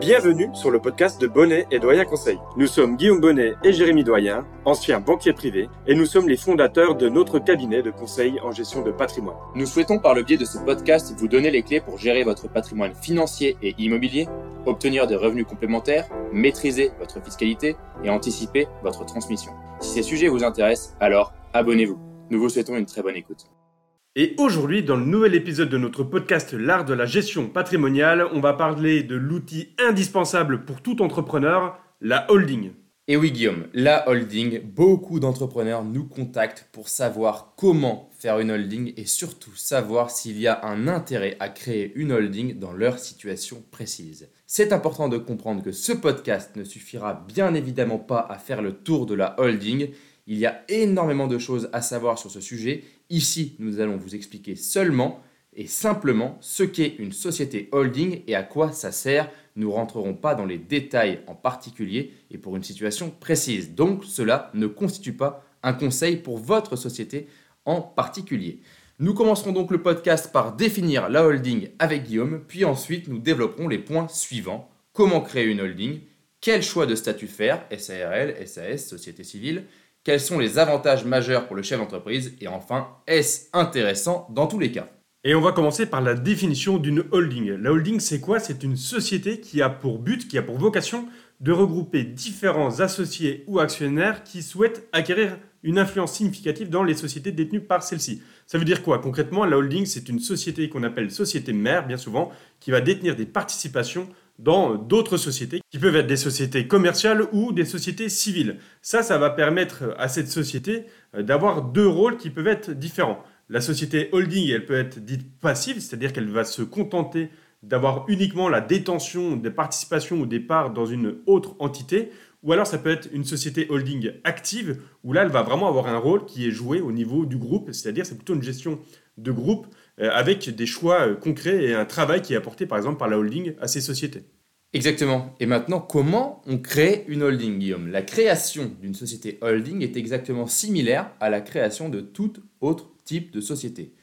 Bienvenue sur le podcast de Bonnet et Doyen Conseil. Nous sommes Guillaume Bonnet et Jérémy Doyen, anciens banquiers privés, et nous sommes les fondateurs de notre cabinet de conseil en gestion de patrimoine. Nous souhaitons par le biais de ce podcast vous donner les clés pour gérer votre patrimoine financier et immobilier, obtenir des revenus complémentaires, maîtriser votre fiscalité et anticiper votre transmission. Si ces sujets vous intéressent, alors abonnez-vous. Nous vous souhaitons une très bonne écoute. Et aujourd'hui, dans le nouvel épisode de notre podcast L'art de la gestion patrimoniale, on va parler de l'outil indispensable pour tout entrepreneur, la holding. Et oui Guillaume, la holding, beaucoup d'entrepreneurs nous contactent pour savoir comment faire une holding et surtout savoir s'il y a un intérêt à créer une holding dans leur situation précise. C'est important de comprendre que ce podcast ne suffira bien évidemment pas à faire le tour de la holding. Il y a énormément de choses à savoir sur ce sujet Ici, nous allons vous expliquer seulement et simplement ce qu'est une société holding et à quoi ça sert. Nous ne rentrerons pas dans les détails en particulier et pour une situation précise. Donc cela ne constitue pas un conseil pour votre société en particulier. Nous commencerons donc le podcast par définir la holding avec Guillaume, puis ensuite nous développerons les points suivants. Comment créer une holding? Quel choix de statut faire? SARL, SAS, société civile quels sont les avantages majeurs pour le chef d'entreprise Et enfin, est-ce intéressant dans tous les cas? Et on va commencer par la définition d'une holding. La holding, c'est quoi? C'est une société qui a pour but, qui a pour vocation de regrouper différents associés ou actionnaires qui souhaitent acquérir une influence significative dans les sociétés détenues par celle-ci. Ça veut dire quoi? Concrètement, la holding, c'est une société qu'on appelle société mère, bien souvent, qui va détenir des participations dans d'autres sociétés, qui peuvent être des sociétés commerciales ou des sociétés civiles. Ça, ça va permettre à cette société euh, d'avoir deux rôles qui peuvent être différents. La société holding, elle peut être dite passive, c'est-à-dire qu'elle va se contenter d'avoir uniquement la détention des participations ou des parts dans une autre entité, ou alors ça peut être une société holding active, où là, elle va vraiment avoir un rôle qui est joué au niveau du groupe, c'est-à-dire c'est plutôt une gestion de groupe avec des choix euh, concrets et un travail qui est apporté par exemple par la holding à ces sociétés. Exactement. Et maintenant, comment on crée une holding, Guillaume? La création d'une société holding est exactement similaire à la création de tout autre type de société.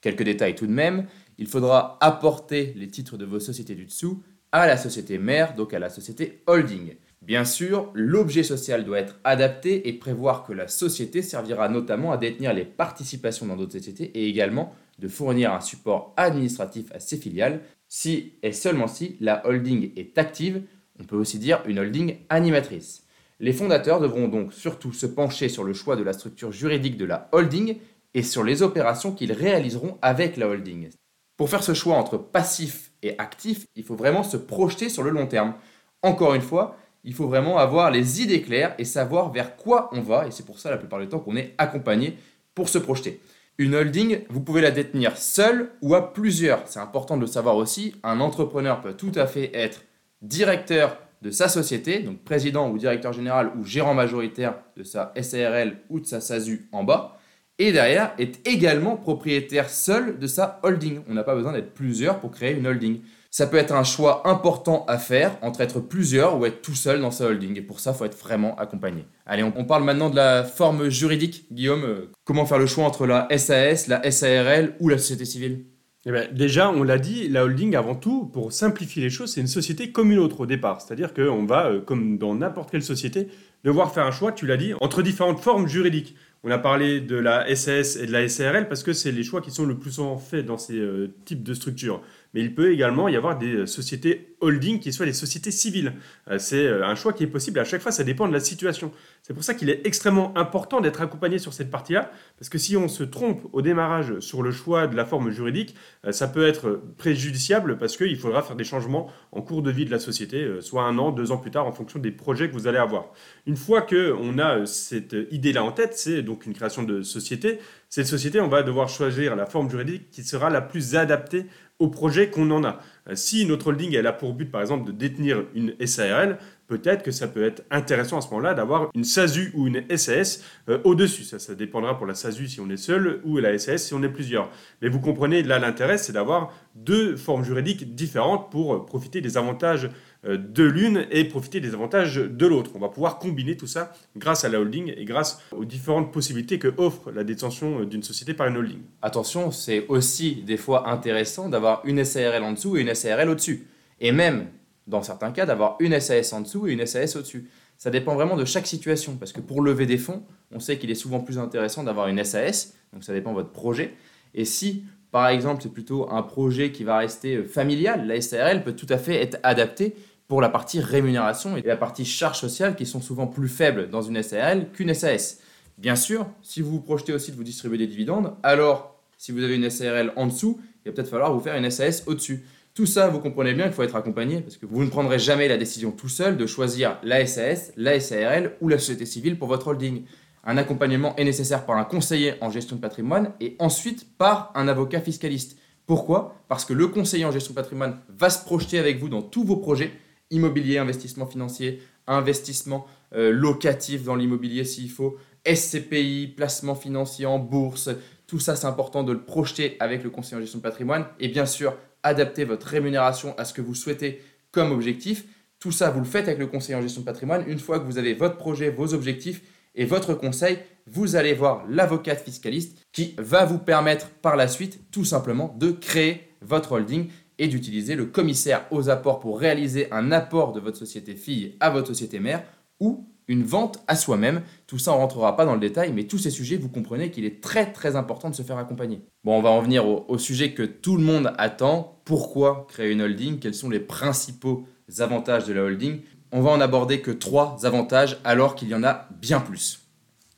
Quelques détails tout de même. Il faudra apporter les titres de vos sociétés du dessous à la société mère, donc à la société holding. Bien sûr, l'objet social doit être adapté et prévoir que la société servira notamment à détenir les participations dans d'autres sociétés et également de fournir un support administratif à ses filiales si et seulement si la holding est active, on peut aussi dire une holding animatrice. Les fondateurs devront donc surtout se pencher sur le choix de la structure juridique de la holding et sur les opérations qu'ils réaliseront avec la holding. Pour faire ce choix entre passif et actif, il faut vraiment se projeter sur le long terme. Encore une fois, il faut vraiment avoir les idées claires et savoir vers quoi on va, et c'est pour ça la plupart du temps qu'on est accompagné pour se projeter. Une holding, vous pouvez la détenir seule ou à plusieurs. C'est important de le savoir aussi. Un entrepreneur peut tout à fait être directeur de sa société, donc président ou directeur général ou gérant majoritaire de sa SARL ou de sa SASU en bas, et derrière est également propriétaire seul de sa holding. On n'a pas besoin d'être plusieurs pour créer une holding ça peut être un choix important à faire entre être plusieurs ou être tout seul dans sa holding. Et pour ça, il faut être vraiment accompagné. Allez, on, parle maintenant de la forme juridique. Guillaume, euh, comment faire le choix entre la SAS, la SARL ou la société civile? Eh bien, déjà, on l'a dit, la holding, avant tout, pour simplifier les choses, c'est une société comme une autre au départ. C'est-à-dire qu'on va, euh, comme dans n'importe quelle société, devoir faire un choix, tu l'as dit, entre différentes formes juridiques. On a parlé de la SAS et de la SARL parce que c'est les choix qui sont le plus souvent faits dans ces euh, types de structures mais il peut également y avoir des euh, sociétés holding qui soient des sociétés civiles. Euh, c'est euh, un choix qui est possible. À chaque fois, ça dépend de la situation. C'est pour ça qu'il est extrêmement important d'être accompagné sur cette partie-là, parce que si on se trompe au démarrage sur le choix de la forme juridique, ça peut être préjudiciable parce qu'il faudra faire des changements en cours de vie de la société, soit un an, deux ans plus tard, en fonction des projets que vous allez avoir. Une fois qu'on a cette idée-là en tête, c'est donc une création de société. Cette société, on va devoir choisir la forme juridique qui sera la plus adaptée au projet qu'on en a. Euh, si notre holding elle a pour but, par exemple, de détenir une SARL, peut-être que ça peut être intéressant à ce moment-là d'avoir une SASU ou une SAS euh, au-dessus. Ça, ça dépendra pour la SASU si on est seul ou la SAS si on est plusieurs. Mais vous comprenez, là, l'intérêt, c'est d'avoir deux formes juridiques différentes pour profiter des avantages de l'une et profiter des avantages de l'autre. On va pouvoir combiner tout ça grâce à la holding et grâce aux différentes possibilités que offre la détention euh, d'une société par une holding. Attention, c'est aussi des fois intéressant d'avoir une SARL en dessous et une SARL au-dessus. Et même dans certains cas, d'avoir une SAS en dessous et une SAS au-dessus. Ça dépend vraiment de chaque situation, parce que pour lever des fonds, on sait qu'il est souvent plus intéressant d'avoir une SAS, donc ça dépend de votre projet. Et si, par exemple, c'est plutôt un projet qui va rester euh, familial, la SARL peut tout à fait être adaptée pour la partie rémunération et la partie charge sociale qui sont souvent plus faibles dans une SARL qu'une SAS. Bien sûr, si vous vous projetez aussi de vous distribuer des dividendes, alors si vous avez une SARL en dessous, il va peut-être falloir vous faire une SAS au-dessus. Tout ça, vous comprenez bien qu'il faut être accompagné parce que vous ne prendrez jamais la décision tout seul de choisir la SAS, la SARL ou la société civile pour votre holding. Un accompagnement est nécessaire par un conseiller en gestion de patrimoine et ensuite par un avocat fiscaliste. Pourquoi? Parce que le conseiller en gestion de patrimoine va se projeter avec vous dans tous vos projets, immobilier, investissement financier, investissement euh, locatif dans l'immobilier s'il faut, SCPI, placement financier en bourse. Tout ça, c'est important de le projeter avec le conseiller en gestion de patrimoine. Et bien sûr, adapter votre rémunération à ce que vous souhaitez comme objectif. Tout ça, vous le faites avec le conseiller en gestion de patrimoine. Une fois que vous avez votre projet, vos objectifs et votre conseil, vous allez voir l'avocat fiscaliste qui va vous permettre par la suite tout simplement de créer votre holding et d'utiliser le commissaire aux apports pour réaliser un apport de votre société fille à votre société mère ou une vente à soi-même. Tout ça, on ne rentrera pas dans le détail, mais tous ces sujets, vous comprenez qu'il est très très important de se faire accompagner. Bon, on va en venir au, sujet que tout le monde attend. Pourquoi créer une holding? Quels sont les principaux avantages de la holding? On va en aborder que trois avantages alors qu'il y en a bien plus.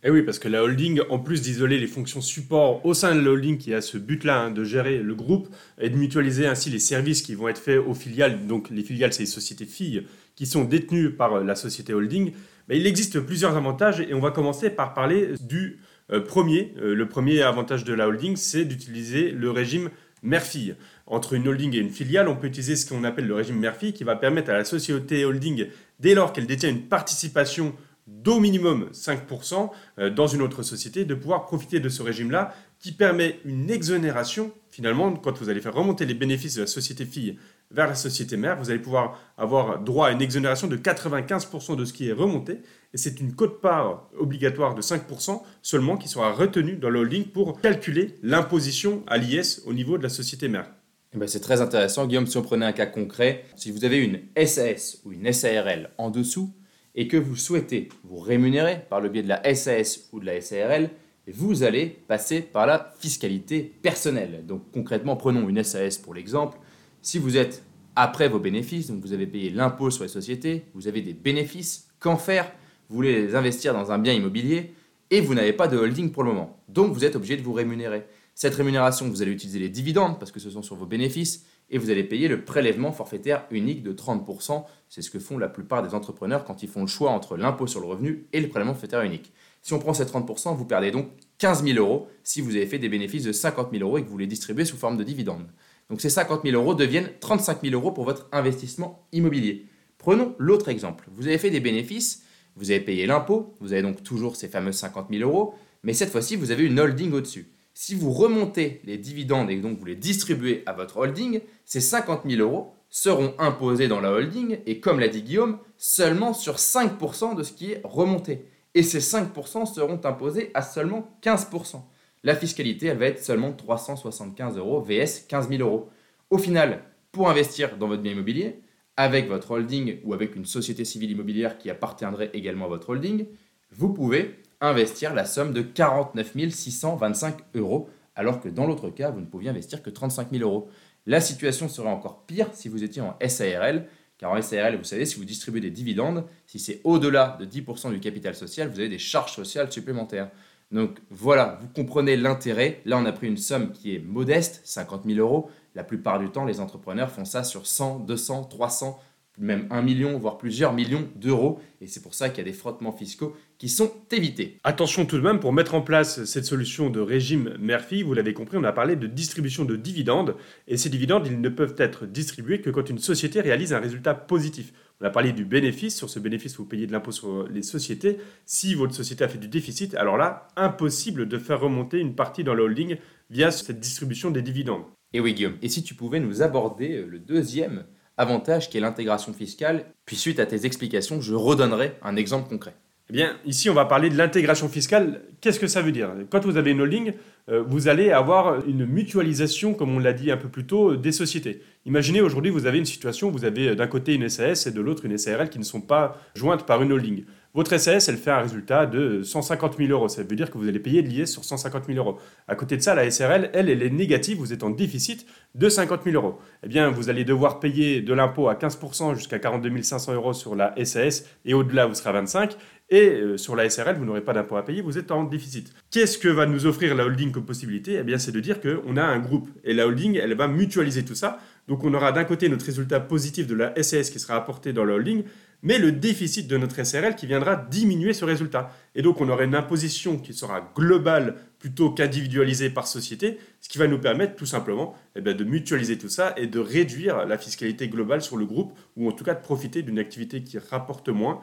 Et eh oui, parce que la holding, en plus d'isoler les fonctions support au sein de la holding qui a ce but-là hein, de gérer le groupe et de mutualiser ainsi les services qui vont être faits aux filiales, donc les filiales, c'est les sociétés filles qui sont détenues par la société holding, il existe plusieurs avantages et on va commencer par parler du euh, premier. Euh, le premier avantage de la holding, c'est d'utiliser le régime mère-fille. Entre une holding et une filiale, on peut utiliser ce qu'on appelle le régime mère-fille qui va permettre à la société holding, dès lors qu'elle détient une participation d'au minimum 5% euh, dans une autre société, de pouvoir profiter de ce régime-là qui permet une exonération. Finalement, quand vous allez faire remonter les bénéfices de la société fille vers la société mère, vous allez pouvoir avoir droit à une exonération de 95% de ce qui est remonté. Et c'est une cote-part obligatoire de 5% seulement qui sera retenue dans le holding pour calculer l'imposition à l'IS au niveau de la société mère. Eh ben, c'est très intéressant, Guillaume, si on prenait un cas concret, si vous avez une SAS ou une SARL en dessous et que vous souhaitez vous rémunérer par le biais de la SAS ou de la SARL, vous allez passer par la fiscalité personnelle. Donc concrètement, prenons une SAS pour l'exemple. Si vous êtes après vos bénéfices, donc vous avez payé l'impôt sur les sociétés, vous avez des bénéfices, qu'en faire? Vous voulez les investir dans un bien immobilier et vous n'avez pas de holding pour le moment. Donc vous êtes obligé de vous rémunérer. Cette rémunération, vous allez utiliser les dividendes parce que ce sont sur vos bénéfices et vous allez payer le prélèvement forfaitaire unique de 30%. C'est ce que font la plupart des entrepreneurs quand ils font le choix entre l'impôt sur le revenu et le prélèvement forfaitaire unique. Si on prend ces 30%, vous perdez donc 15 000 euros si vous avez fait des bénéfices de 50 000 euros et que vous les distribuez sous forme de dividendes. Donc ces 50 000 euros deviennent 35 000 euros pour votre investissement immobilier. Prenons l'autre exemple. Vous avez fait des bénéfices, vous avez payé l'impôt, vous avez donc toujours ces fameux 50 000 euros, mais cette fois-ci, vous avez une holding au-dessus. Si vous remontez les dividendes et donc vous les distribuez à votre holding, ces 50 000 euros seront imposés dans la holding et comme l'a dit Guillaume, seulement sur 5% de ce qui est remonté. Et ces 5% seront imposés à seulement 15% la fiscalité, elle va être seulement 375 euros VS 15 000 euros. Au final, pour investir dans votre bien immobilier, avec votre holding ou avec une société civile immobilière qui appartiendrait également à votre holding, vous pouvez investir la somme de 49 625 euros, alors que dans l'autre cas, vous ne pouviez investir que 35 000 euros. La situation serait encore pire si vous étiez en SARL, car en SARL, vous savez, si vous distribuez des dividendes, si c'est au-delà de 10% du capital social, vous avez des charges sociales supplémentaires. Donc voilà, vous comprenez l'intérêt. Là, on a pris une somme qui est modeste, 50 000 euros. La plupart du temps, les entrepreneurs font ça sur 100, 200, 300, même 1 million, voire plusieurs millions d'euros. Et c'est pour ça qu'il y a des frottements fiscaux qui sont évités. Attention tout de même, pour mettre en place cette solution de régime Murphy, vous l'avez compris, on a parlé de distribution de dividendes. Et ces dividendes, ils ne peuvent être distribués que quand une société réalise un résultat positif. On a parlé du bénéfice. Sur ce bénéfice, vous payez de l'impôt sur les sociétés. Si votre société a fait du déficit, alors là, impossible de faire remonter une partie dans le holding via cette distribution des dividendes. Et oui, Guillaume. Et si tu pouvais nous aborder le deuxième avantage qui est l'intégration fiscale, puis suite à tes explications, je redonnerai un exemple concret. Eh bien, ici, on va parler de l'intégration fiscale. Qu'est-ce que ça veut dire? Quand vous avez une holding, euh, vous allez avoir une mutualisation, comme on l'a dit un peu plus tôt, des sociétés. Imaginez aujourd'hui, vous avez une situation, vous avez d'un côté une SAS et de l'autre une SARL qui ne sont pas jointes par une holding. Votre SAS, elle fait un résultat de 150 000 euros. Ça veut dire que vous allez payer de l'IS sur 150 000 euros. À côté de ça, la SRL, elle, elle est négative. Vous êtes en déficit de 50 000 euros. Eh bien, vous allez devoir payer de l'impôt à 15% jusqu'à 42 500 euros sur la SAS et au-delà, vous serez à 25 et euh, sur la SRL, vous n'aurez pas d'impôt à payer, vous êtes en déficit. Qu'est-ce que va nous offrir la holding comme possibilité? Eh bien, c'est de dire qu'on a un groupe et la holding, elle va mutualiser tout ça. Donc, on aura d'un côté notre résultat positif de la SAS qui sera apporté dans la holding, mais le déficit de notre SRL qui viendra diminuer ce résultat. Et donc on aura une imposition qui sera globale plutôt qu'individualisée par société, ce qui va nous permettre tout simplement eh de mutualiser tout ça et de réduire la fiscalité globale sur le groupe, ou en tout cas de profiter d'une activité qui rapporte moins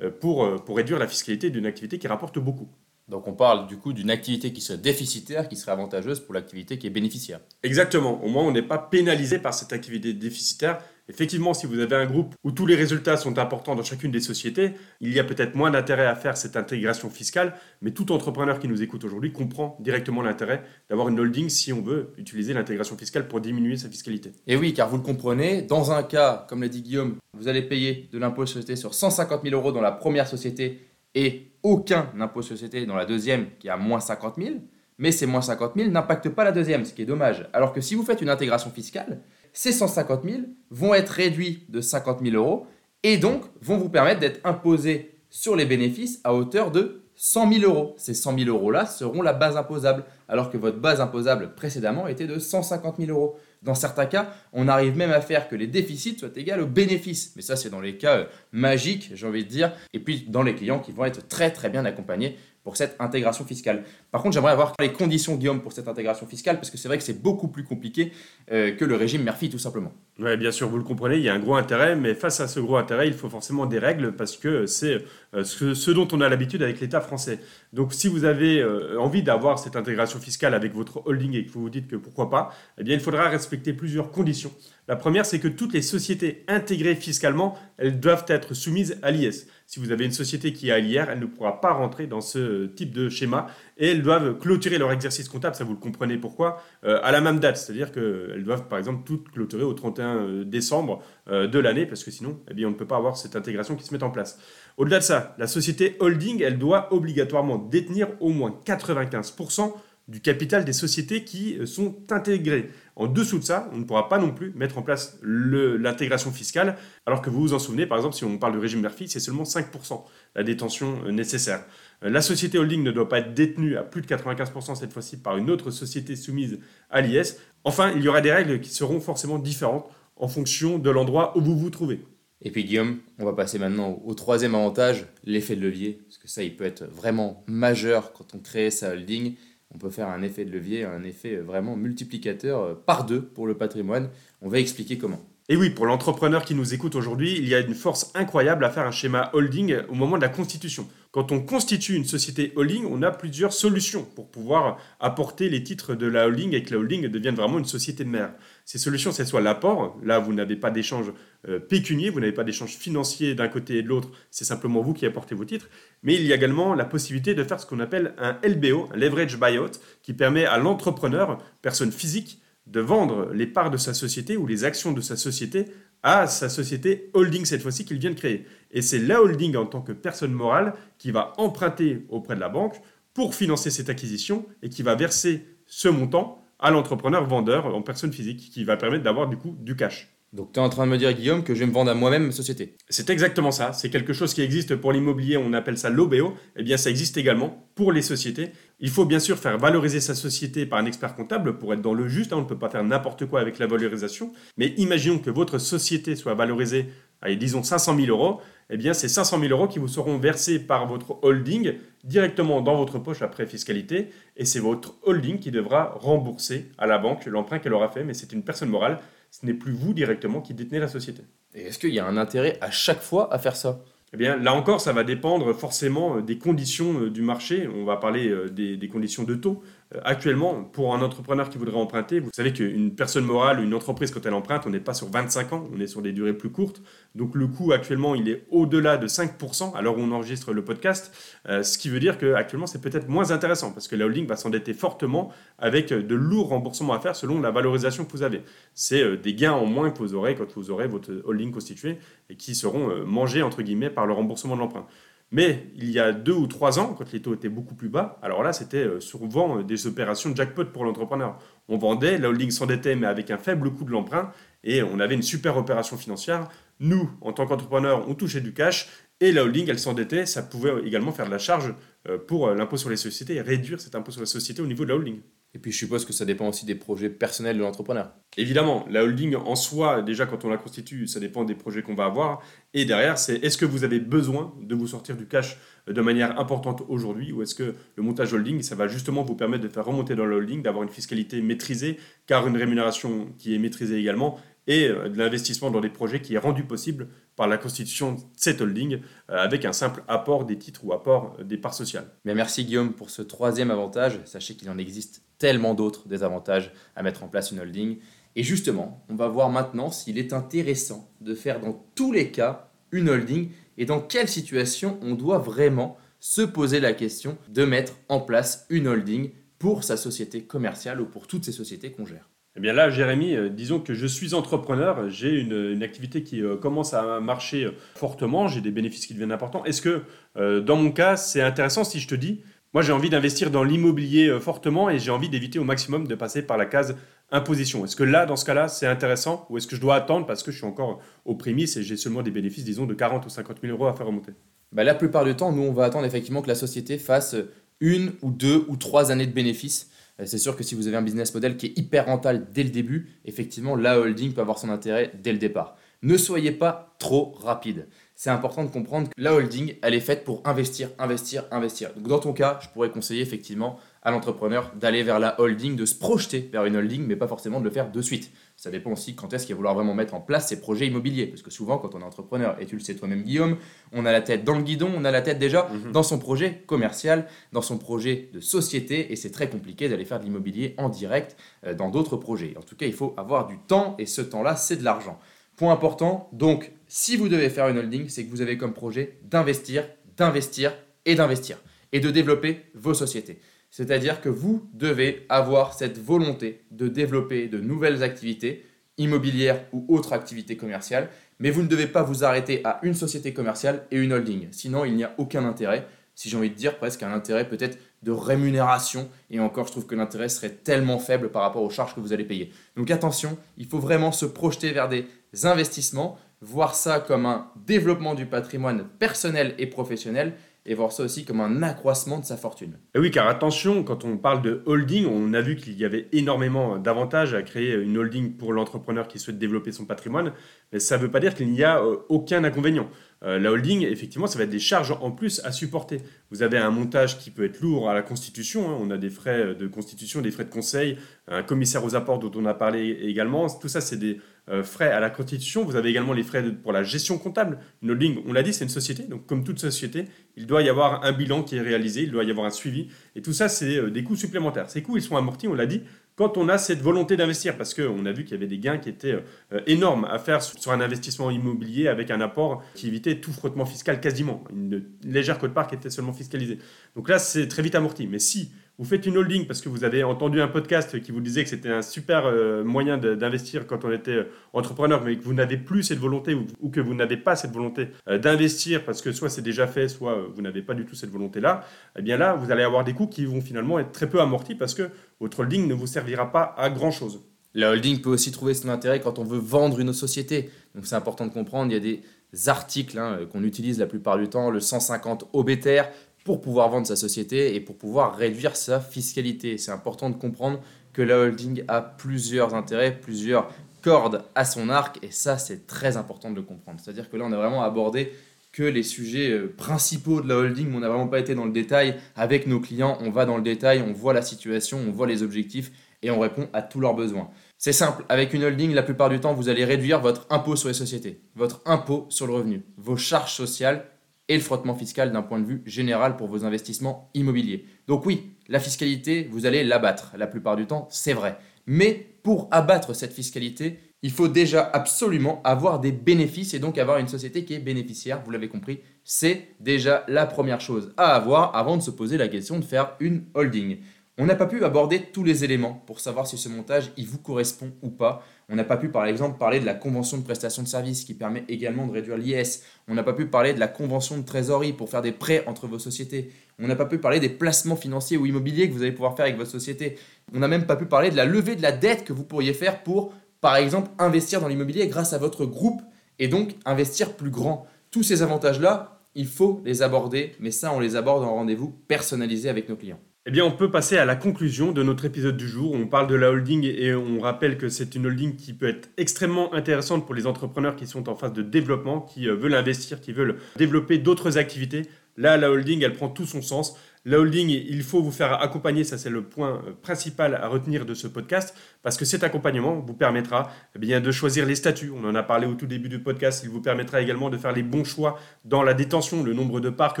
pour, euh, pour réduire la fiscalité d'une activité qui rapporte beaucoup. Donc on parle du coup d'une activité qui serait déficitaire, qui serait avantageuse pour l'activité qui est bénéficiaire. Exactement. Au moins on n'est pas pénalisé par cette activité déficitaire. Effectivement, si vous avez un groupe où tous les résultats sont importants dans chacune des sociétés, il y a peut-être moins d'intérêt à faire cette intégration fiscale, mais tout entrepreneur qui nous écoute aujourd'hui comprend directement l'intérêt d'avoir une holding si on veut utiliser l'intégration fiscale pour diminuer sa fiscalité. Et oui, car vous le comprenez, dans un cas, comme l'a dit Guillaume, vous allez payer de l'impôt société sur 150 000 euros dans la première société et aucun impôt société dans la deuxième qui a moins 50 000, mais ces moins 50 000 n'impactent pas la deuxième, ce qui est dommage. Alors que si vous faites une intégration fiscale, ces 150 000 vont être réduits de 50 000 euros et donc vont vous permettre d'être imposés sur les bénéfices à hauteur de 100 000 euros. Ces 100 000 euros-là seront la base imposable, alors que votre base imposable précédemment était de 150 000 euros. Dans certains cas, on arrive même à faire que les déficits soient égaux aux bénéfices. Mais ça, c'est dans les cas euh, magiques, j'ai envie de dire. Et puis dans les clients qui vont être très très bien accompagnés pour cette intégration fiscale. Par contre, j'aimerais avoir les conditions, Guillaume, pour cette intégration fiscale, parce que c'est vrai que c'est beaucoup plus compliqué euh, que le régime Murphy, tout simplement. Oui, bien sûr, vous le comprenez, il y a un gros intérêt, mais face à ce gros intérêt, il faut forcément des règles, parce que c'est euh, ce, dont on a l'habitude avec l'État français. Donc, si vous avez euh, envie d'avoir cette intégration fiscale avec votre holding et que vous vous dites que pourquoi pas, eh bien, il faudra respecter plusieurs conditions. La première, c'est que toutes les sociétés intégrées fiscalement, elles doivent être soumises à l'IS. Si vous avez une société qui est à l'IR, elle ne pourra pas rentrer dans ce type de schéma et elles doivent clôturer leur exercice comptable, ça vous le comprenez pourquoi, euh, à la même date. C'est-à-dire qu'elles doivent par exemple toutes clôturer au 31 euh, décembre euh, de l'année parce que sinon, eh bien, on ne peut pas avoir cette intégration qui se met en place. Au-delà de ça, la société holding, elle doit obligatoirement détenir au moins 95% du capital des sociétés qui euh, sont intégrées. En dessous de ça, on ne pourra pas non plus mettre en place l'intégration fiscale, alors que vous vous en souvenez, par exemple, si on parle du régime Murphy, c'est seulement 5% la détention euh, nécessaire. Euh, la société holding ne doit pas être détenue à plus de 95% cette fois-ci par une autre société soumise à l'IS. Enfin, il y aura des règles qui seront forcément différentes en fonction de l'endroit où vous vous trouvez. Et puis Guillaume, on va passer maintenant au troisième avantage, l'effet de levier, parce que ça, il peut être vraiment majeur quand on crée sa holding on peut faire un effet de levier, un effet vraiment multiplicateur euh, par deux pour le patrimoine. On va expliquer comment. Et oui, pour l'entrepreneur qui nous écoute aujourd'hui, il y a une force incroyable à faire un schéma holding au moment de la constitution. Quand on constitue une société holding, on a plusieurs solutions pour pouvoir apporter les titres de la holding et que la holding devienne vraiment une société mère. Ces solutions, c'est soit l'apport, là vous n'avez pas d'échange euh, pécunier, vous n'avez pas d'échange financier d'un côté et de l'autre, c'est simplement vous qui apportez vos titres, mais il y a également la possibilité de faire ce qu'on appelle un LBO, un leverage buyout, qui permet à l'entrepreneur, personne physique, de vendre les parts de sa société ou les actions de sa société à sa société holding cette fois-ci qu'il vient de créer. Et c'est la holding en tant que personne morale qui va emprunter auprès de la banque pour financer cette acquisition et qui va verser ce montant à l'entrepreneur vendeur en personne physique qui va permettre d'avoir du coup du cash. Donc tu es en train de me dire, Guillaume, que je vais me vendre à moi-même ma société. C'est exactement ça. C'est quelque chose qui existe pour l'immobilier, on appelle ça l'OBO. Eh bien, ça existe également pour les sociétés. Il faut bien sûr faire valoriser sa société par un expert comptable pour être dans le juste. Hein. On ne peut pas faire n'importe quoi avec la valorisation. Mais imaginons que votre société soit valorisée, allez, disons 500 000 euros. Eh bien, c'est 500 000 euros qui vous seront versés par votre holding directement dans votre poche après fiscalité. Et c'est votre holding qui devra rembourser à la banque l'emprunt qu'elle aura fait. Mais c'est une personne morale ce n'est plus vous directement qui détenez la société. Et est-ce qu'il y a un intérêt à chaque fois à faire ça? Eh là encore, ça va dépendre forcément euh, des conditions euh, du marché. On va parler euh, des, conditions de taux. actuellement, pour un entrepreneur qui voudrait emprunter, vous savez qu'une personne morale, une entreprise, quand elle emprunte, on n'est pas sur 25 ans, on est sur des durées plus courtes. Donc le coût actuellement, il est au-delà de 5% à l'heure où on enregistre le podcast, ce qui veut dire qu'actuellement, c'est peut-être moins intéressant parce que la holding va s'endetter fortement avec de lourds remboursements à faire selon la valorisation que vous avez. C'est des gains en moins que vous aurez quand vous aurez votre holding constitué et qui seront mangés, entre guillemets, par le remboursement de l'emprunt. Mais il y a deux ou trois ans, quand les taux étaient beaucoup plus bas, alors là, c'était euh, souvent euh, des opérations jackpot pour l'entrepreneur. On vendait, la holding s'endettait, mais avec un faible coût de l'emprunt, et on avait une super opération financière. Nous, en tant qu'entrepreneurs, on touchait du cash, et la holding, elle s'endettait, ça pouvait également faire de la charge euh, pour l'impôt sur les sociétés et réduire cet impôt sur les sociétés au niveau de la holding. Et puis je suppose que ça dépend aussi des projets personnels de l'entrepreneur. Évidemment, la holding en soi, déjà quand on la constitue, ça dépend des projets qu'on va avoir. Et derrière, c'est est-ce que vous avez besoin de vous sortir du cash de manière importante aujourd'hui ou est-ce que le montage holding, ça va justement vous permettre de faire remonter dans la holding, d'avoir une fiscalité maîtrisée, car une rémunération qui est maîtrisée également, et euh, de l'investissement dans des projets qui est rendu possible par la constitution de cette holding euh, avec un simple apport des titres ou apport des parts sociales. Mais merci Guillaume pour ce troisième avantage. Sachez qu'il en existe tellement d'autres des avantages à mettre en place une holding. Et justement, on va voir maintenant s'il est intéressant de faire dans tous les cas une holding et dans quelle situation on doit vraiment se poser la question de mettre en place une holding pour sa société commerciale ou pour toutes ces sociétés qu'on gère. Eh bien là, Jérémy, euh, disons que je suis entrepreneur, j'ai une, activité qui euh, commence à marcher euh, fortement, j'ai des bénéfices qui deviennent importants. Est-ce que dans mon cas, c'est intéressant si je te dis, moi j'ai envie d'investir dans l'immobilier fortement et j'ai envie d'éviter au maximum de passer par la case imposition Est-ce que là, dans ce cas-là, c'est intéressant ou est-ce que je dois attendre parce que je suis encore aux prémices et j'ai seulement des bénéfices, disons, de 40 ou 50 000 euros à faire remonter? Bah, La plupart du temps, nous, on va attendre effectivement que la société fasse une ou deux ou trois années de bénéfices euh, c'est sûr que si vous avez un business model qui est hyper rentable dès le début, effectivement, la holding peut avoir son intérêt dès le départ. Ne soyez pas trop rapide. C'est important de comprendre que la holding, elle est faite pour investir, investir, investir. Donc dans ton cas, je pourrais conseiller effectivement à l'entrepreneur d'aller vers la holding, de se projeter vers une holding, mais pas forcément de le faire de suite. Ça dépend aussi quand est-ce qu'il va vouloir vraiment mettre en place ses projets immobiliers. Parce que souvent, quand on est entrepreneur, et tu le sais toi-même, Guillaume, on a la tête dans le guidon, on a la tête déjà mhm. dans son projet commercial, dans son projet de société, et c'est très compliqué d'aller faire de l'immobilier en direct euh, dans d'autres projets. En tout cas, il faut avoir du temps, et ce temps-là, c'est de l'argent. Point important, donc, si vous devez faire une holding, c'est que vous avez comme projet d'investir, d'investir et d'investir, et de développer vos sociétés. C'est-à-dire que vous devez avoir cette volonté de développer de nouvelles activités immobilières ou autres activités commerciales, mais vous ne devez pas vous arrêter à une société commerciale et une holding. Sinon, il n'y a aucun intérêt. Si j'ai envie de dire presque un intérêt peut-être de rémunération, et encore je trouve que l'intérêt serait tellement faible par rapport aux charges que vous allez payer. Donc attention, il faut vraiment se projeter vers des investissements, voir ça comme un développement du patrimoine personnel et professionnel, et voir ça aussi comme un accroissement de sa fortune. Et oui, car attention, quand on parle de holding, on a vu qu'il y avait énormément d'avantages à créer une holding pour l'entrepreneur qui souhaite développer son patrimoine, mais ça ne veut pas dire qu'il n'y a euh, aucun inconvénient. Euh, la holding, effectivement, ça va être des charges en plus à supporter. Vous avez un montage qui peut être lourd à la constitution, hein. on a des frais de constitution, des frais de conseil, un commissaire aux apports dont on a parlé également, tout ça c'est des frais à la constitution, vous avez également les frais pour la gestion comptable. Une on l'a dit, c'est une société, donc comme toute société, il doit y avoir un bilan qui est réalisé, il doit y avoir un suivi, et tout ça, c'est euh, des coûts supplémentaires. Ces coûts, ils sont amortis, on l'a dit, quand on a cette volonté d'investir, parce qu'on a vu qu'il y avait des gains qui étaient euh, énormes à faire sur un investissement immobilier avec un apport qui évitait tout frottement fiscal quasiment. Une, légère cote-part qui était seulement fiscalisée. Donc là, c'est très vite amorti. Mais si vous faites une holding parce que vous avez entendu un podcast qui vous disait que c'était un super euh, moyen d'investir quand on était euh, entrepreneur, mais que vous n'avez plus cette volonté ou, que vous n'avez pas cette volonté euh, d'investir parce que soit c'est déjà fait, soit vous n'avez pas du tout cette volonté-là, eh bien là, vous allez avoir des coûts qui vont finalement être très peu amortis parce que votre holding ne vous servira pas à grand-chose. La holding peut aussi trouver son intérêt quand on veut vendre une société. Donc c'est important de comprendre, il y a des articles hein, qu'on utilise la plupart du temps, le 150 OBTR, pour pouvoir vendre sa société et pour pouvoir réduire sa fiscalité. C'est important de comprendre que la holding a plusieurs intérêts, plusieurs cordes à son arc, et ça c'est très important de le comprendre. C'est-à-dire que là on a vraiment abordé que les sujets euh, principaux de la holding, on n'a vraiment pas été dans le détail. Avec nos clients, on va dans le détail, on voit la situation, on voit les objectifs et on répond à tous leurs besoins. C'est simple, avec une holding, la plupart du temps, vous allez réduire votre impôt sur les sociétés, votre impôt sur le revenu, vos charges sociales et le frottement fiscal d'un point de vue général pour vos investissements immobiliers. Donc oui, la fiscalité, vous allez l'abattre. La plupart du temps, c'est vrai. Mais pour abattre cette fiscalité, il faut déjà absolument avoir des bénéfices et donc avoir une société qui est bénéficiaire, vous l'avez compris, c'est déjà la première chose à avoir avant de se poser la question de faire une holding. On n'a pas pu aborder tous les éléments pour savoir si ce montage il vous correspond ou pas. On n'a pas pu par exemple parler de la convention de prestation de services qui permet également de réduire l'IS. On n'a pas pu parler de la convention de trésorerie pour faire des prêts entre vos sociétés. On n'a pas pu parler des placements financiers ou immobiliers que vous allez pouvoir faire avec votre société. On n'a même pas pu parler de la levée de la dette que vous pourriez faire pour par exemple investir dans l'immobilier grâce à votre groupe et donc investir plus grand. Tous ces avantages-là, il faut les aborder, mais ça on les aborde en rendez-vous personnalisé avec nos clients. Eh bien, on peut passer à la conclusion de notre épisode du jour. On parle de la holding et on rappelle que c'est une holding qui peut être extrêmement intéressante pour les entrepreneurs qui sont en phase de développement, qui euh, veulent investir, qui veulent développer d'autres activités. Là, la holding, elle prend tout son sens. La holding, il faut vous faire accompagner, ça c'est le point euh, principal à retenir de ce podcast, parce que cet accompagnement vous permettra eh bien, de choisir les statuts. On en a parlé au tout début du podcast, il vous permettra également de faire les bons choix dans la détention, le nombre de parts que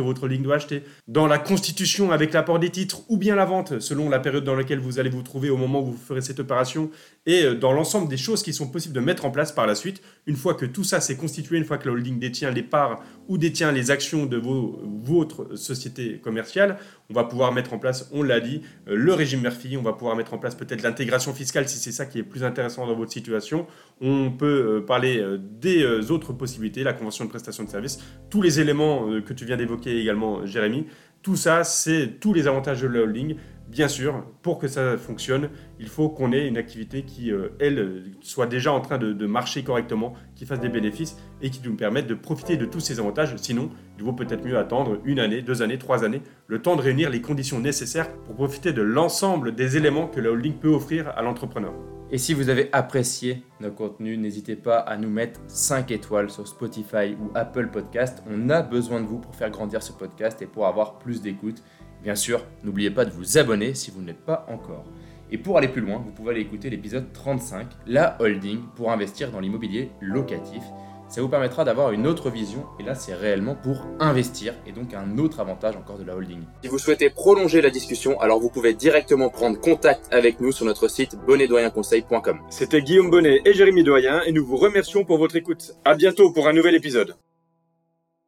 votre holding doit acheter, dans la constitution avec l'apport des titres ou bien la vente, selon la période dans laquelle vous allez vous trouver au moment où vous ferez cette opération, et euh, dans l'ensemble des choses qui sont possibles de mettre en place par la suite, une fois que tout ça s'est constitué, une fois que la holding détient les parts ou détient les actions de vos, votre société commerciale, on va pouvoir mettre en place, on l'a dit, euh, le régime Murphy, on va pouvoir mettre en place peut-être l'intégration fiscale si c'est ça qui est plus intéressant dans votre situation. On peut euh, parler euh, des autres possibilités, la convention de prestation de service, tous les éléments que tu viens d'évoquer également, Jérémy. Tout ça, c'est tous les avantages de la holding. Bien sûr, pour que ça fonctionne, il faut qu'on ait une activité qui, euh, elle, soit déjà en train de, marcher correctement, qui fasse des bénéfices et qui nous permette de profiter de tous ces avantages. Sinon, il vaut peut-être mieux attendre une année, deux années, trois années, le temps de réunir les conditions nécessaires pour profiter de l'ensemble des éléments que la holding peut offrir à l'entrepreneur. Et si vous avez apprécié nos contenus, n'hésitez pas à nous mettre 5 étoiles sur Spotify ou Apple Podcast. On a besoin de vous pour faire grandir ce podcast et pour avoir plus d'écoute. Bien sûr, n'oubliez pas de vous abonner si vous ne l'êtes pas encore. Et pour aller plus loin, vous pouvez aller écouter l'épisode 35, la holding pour investir dans l'immobilier locatif. Ça vous permettra d'avoir une autre vision et là c'est réellement pour investir et donc un autre avantage encore de la holding. Si vous souhaitez prolonger la discussion, alors vous pouvez directement prendre contact avec nous sur notre site bonnetdoyenconseil.com. C'était Guillaume Bonnet et Jérémy Doyen et nous vous remercions pour votre écoute. À bientôt pour un nouvel épisode.